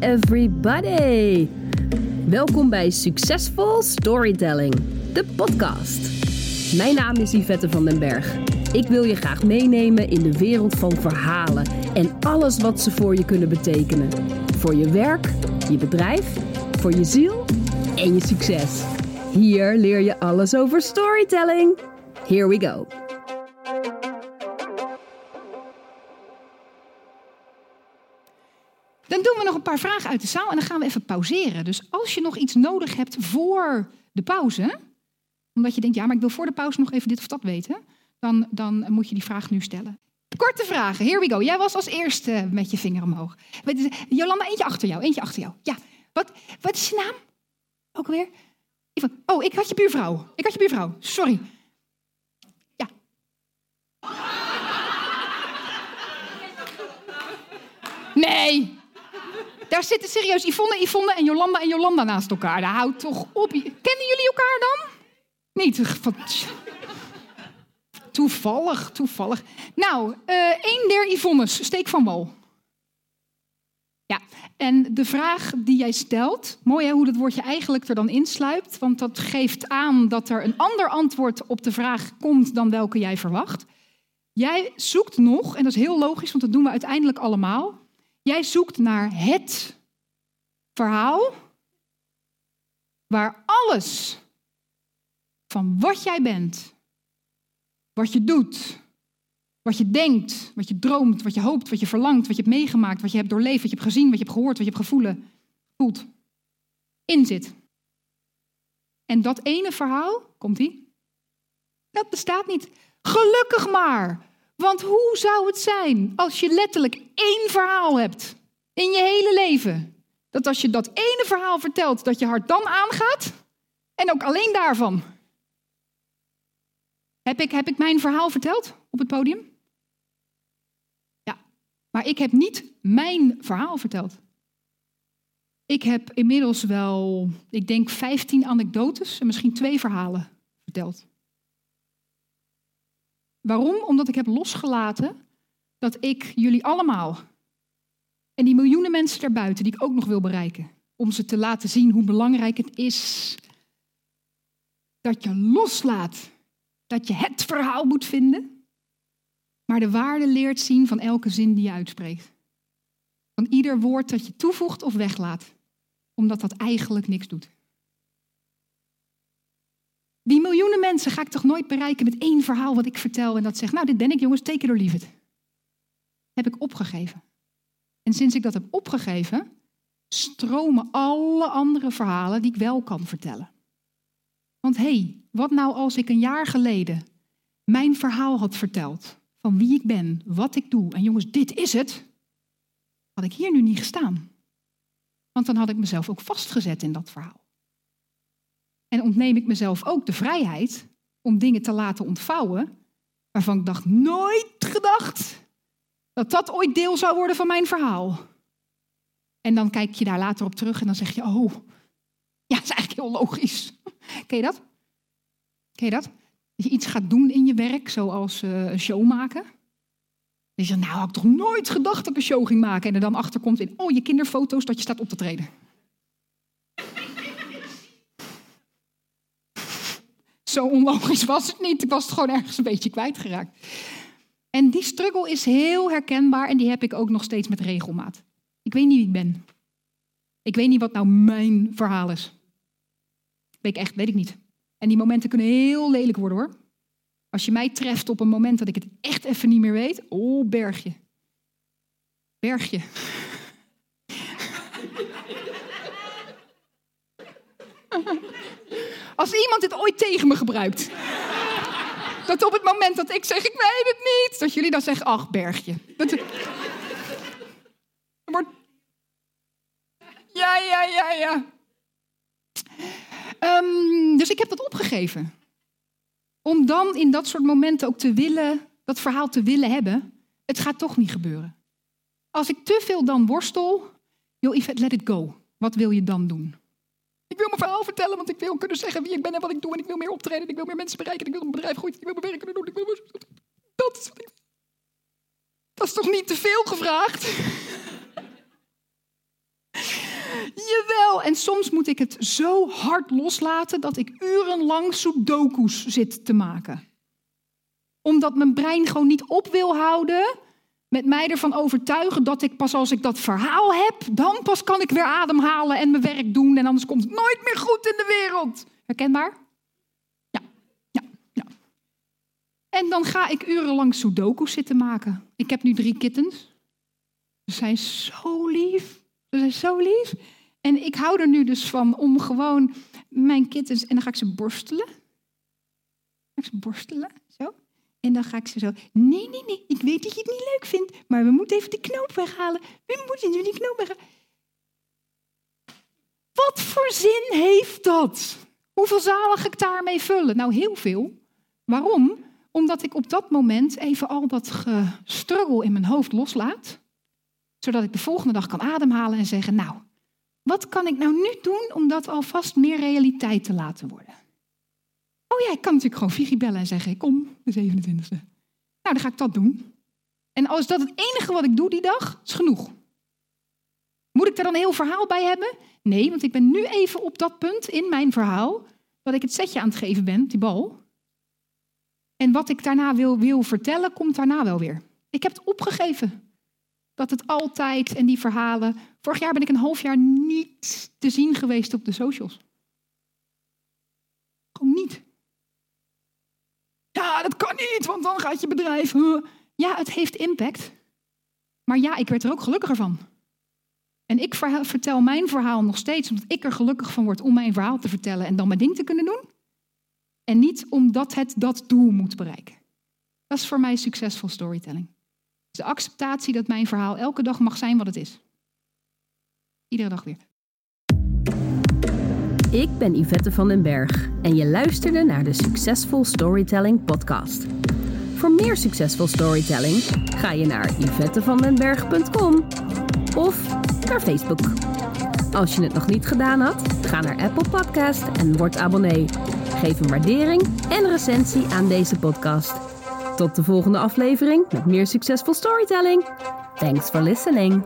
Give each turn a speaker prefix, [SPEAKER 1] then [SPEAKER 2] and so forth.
[SPEAKER 1] everybody! Welkom bij Succesvol Storytelling, de podcast. Mijn naam is Yvette van den Berg. Ik wil je graag meenemen in de wereld van verhalen en alles wat ze voor je kunnen betekenen. Voor je werk, je bedrijf, voor je ziel en je succes. Hier leer je alles over storytelling. Here we go.
[SPEAKER 2] Dan doen we nog een paar vragen uit de zaal en dan gaan we even pauzeren. Dus als je nog iets nodig hebt voor de pauze, omdat je denkt, ja, maar ik wil voor de pauze nog even dit of dat weten, dan, dan moet je die vraag nu stellen. Korte vragen, here we go. Jij was als eerste met je vinger omhoog. Jolanda, eentje achter jou, eentje achter jou. Ja, wat, wat is je naam? Ook weer? Oh, ik had je buurvrouw. Ik had je buurvrouw, sorry. Ja. Nee, daar zitten serieus Yvonne, Yvonne en Jolanda en Jolanda naast elkaar. Daar houdt toch op. Kennen jullie elkaar dan? Niet. Toevallig, toevallig. Nou, uh, één der Yvonnes, steek van wal. Ja, en de vraag die jij stelt, mooi hè, hoe dat woordje eigenlijk er dan insluipt, want dat geeft aan dat er een ander antwoord op de vraag komt dan welke jij verwacht. Jij zoekt nog, en dat is heel logisch, want dat doen we uiteindelijk allemaal, Jij zoekt naar het verhaal waar alles van wat jij bent, wat je doet, wat je denkt, wat je droomt, wat je hoopt, wat je verlangt, wat je hebt meegemaakt, wat je hebt doorleefd, wat je hebt gezien, wat je hebt gehoord, wat je hebt gevoelen, voelt, in zit. En dat ene verhaal, komt ie? Dat bestaat niet. Gelukkig maar. Want hoe zou het zijn als je letterlijk één verhaal hebt in je hele leven? Dat als je dat ene verhaal vertelt, dat je hart dan aangaat en ook alleen daarvan. Heb ik, heb ik mijn verhaal verteld op het podium? Ja, maar ik heb niet mijn verhaal verteld. Ik heb inmiddels wel, ik denk, 15 anekdotes en misschien twee verhalen verteld. Waarom? Omdat ik heb losgelaten dat ik jullie allemaal en die miljoenen mensen daarbuiten die ik ook nog wil bereiken, om ze te laten zien hoe belangrijk het is dat je loslaat, dat je het verhaal moet vinden, maar de waarde leert zien van elke zin die je uitspreekt. Van ieder woord dat je toevoegt of weglaat, omdat dat eigenlijk niks doet. Die miljoenen mensen ga ik toch nooit bereiken met één verhaal wat ik vertel en dat zegt, nou dit ben ik jongens, take it or leave it. Heb ik opgegeven. En sinds ik dat heb opgegeven, stromen alle andere verhalen die ik wel kan vertellen. Want hé, hey, wat nou als ik een jaar geleden mijn verhaal had verteld van wie ik ben, wat ik doe en jongens, dit is het, had ik hier nu niet gestaan. Want dan had ik mezelf ook vastgezet in dat verhaal. En ontneem ik mezelf ook de vrijheid om dingen te laten ontvouwen waarvan ik dacht, nooit gedacht dat dat ooit deel zou worden van mijn verhaal. En dan kijk je daar later op terug en dan zeg je, oh, ja, dat is eigenlijk heel logisch. Ken je dat? Ken je dat? Dat je iets gaat doen in je werk, zoals uh, een show maken. je zegt, nou, had ik toch nooit gedacht dat ik een show ging maken. En er dan achter komt in, oh, je kinderfoto's dat je staat op te treden. Zo onlogisch was het niet. Ik was het gewoon ergens een beetje kwijtgeraakt. En die struggle is heel herkenbaar en die heb ik ook nog steeds met regelmaat. Ik weet niet wie ik ben. Ik weet niet wat nou mijn verhaal is. Weet ik echt, weet ik niet. En die momenten kunnen heel lelijk worden hoor. Als je mij treft op een moment dat ik het echt even niet meer weet, oh bergje. Bergje. Als iemand dit ooit tegen me gebruikt. Dat op het moment dat ik zeg, ik weet het niet, dat jullie dan zeggen, ach, bergje. Dat... Wordt... Ja, ja, ja, ja. Um, dus ik heb dat opgegeven. Om dan in dat soort momenten ook te willen, dat verhaal te willen hebben. Het gaat toch niet gebeuren. Als ik te veel dan worstel, joh, Yvette, let it go. Wat wil je dan doen? Ik wil mijn verhaal vertellen, want ik wil kunnen zeggen wie ik ben en wat ik doe. En ik wil meer optreden, ik wil meer mensen bereiken, ik wil een bedrijf groeien, ik wil mijn werk kunnen doen. Ik wil... Dat is. Dat is toch niet te veel gevraagd? En soms moet ik het zo hard loslaten dat ik urenlang sudoku's zit te maken. Omdat mijn brein gewoon niet op wil houden met mij ervan overtuigen dat ik pas als ik dat verhaal heb, dan pas kan ik weer ademhalen en mijn werk doen en anders komt het nooit meer goed in de wereld. Herkenbaar? Ja, ja, ja. En dan ga ik urenlang sudoku's zitten maken. Ik heb nu drie kittens. Ze zijn zo lief. Ze zijn zo lief. En ik hou er nu dus van om gewoon mijn kittens... En dan ga ik ze borstelen. Ga ik ze borstelen, zo. En dan ga ik ze zo... Nee, nee, nee, ik weet dat je het niet leuk vindt. Maar we moeten even de knoop weghalen. We moeten die knoop weghalen. Wat voor zin heeft dat? Hoeveel zalig ik daarmee vullen? Nou, heel veel. Waarom? Omdat ik op dat moment even al dat gestruggel in mijn hoofd loslaat. Zodat ik de volgende dag kan ademhalen en zeggen, nou, wat kan ik nou nu doen om dat alvast meer realiteit te laten worden? Oh ja, ik kan natuurlijk gewoon Vigie bellen en zeggen, kom, de 27e. Nou, dan ga ik dat doen. En als dat het enige wat ik doe die dag, is genoeg. Moet ik daar dan een heel verhaal bij hebben? Nee, want ik ben nu even op dat punt in mijn verhaal dat ik het setje aan het geven ben, die bal. En wat ik daarna wil, wil vertellen, komt daarna wel weer. Ik heb het opgegeven. Dat het altijd en die verhalen. Vorig jaar ben ik een half jaar niet te zien geweest op de socials. Gewoon niet. Ja, dat kan niet, want dan gaat je bedrijf. Ja, het heeft impact. Maar ja, ik werd er ook gelukkiger van. En ik vertel mijn verhaal nog steeds omdat ik er gelukkig van word om mijn verhaal te vertellen en dan mijn ding te kunnen doen. En niet omdat het dat doel moet bereiken. Dat is voor mij succesvol storytelling. De acceptatie dat mijn verhaal elke dag mag zijn wat het is. Iedere dag weer.
[SPEAKER 1] Ik ben Yvette van den Berg en je luisterde naar de Succesvol Storytelling podcast. Voor meer succesvol storytelling ga je naar yvettevandenberg.com of naar Facebook. Als je het nog niet gedaan had, ga naar Apple Podcast en word abonnee. Geef een waardering en recensie aan deze podcast. Tot de volgende aflevering met meer succesvol storytelling. Thanks for listening.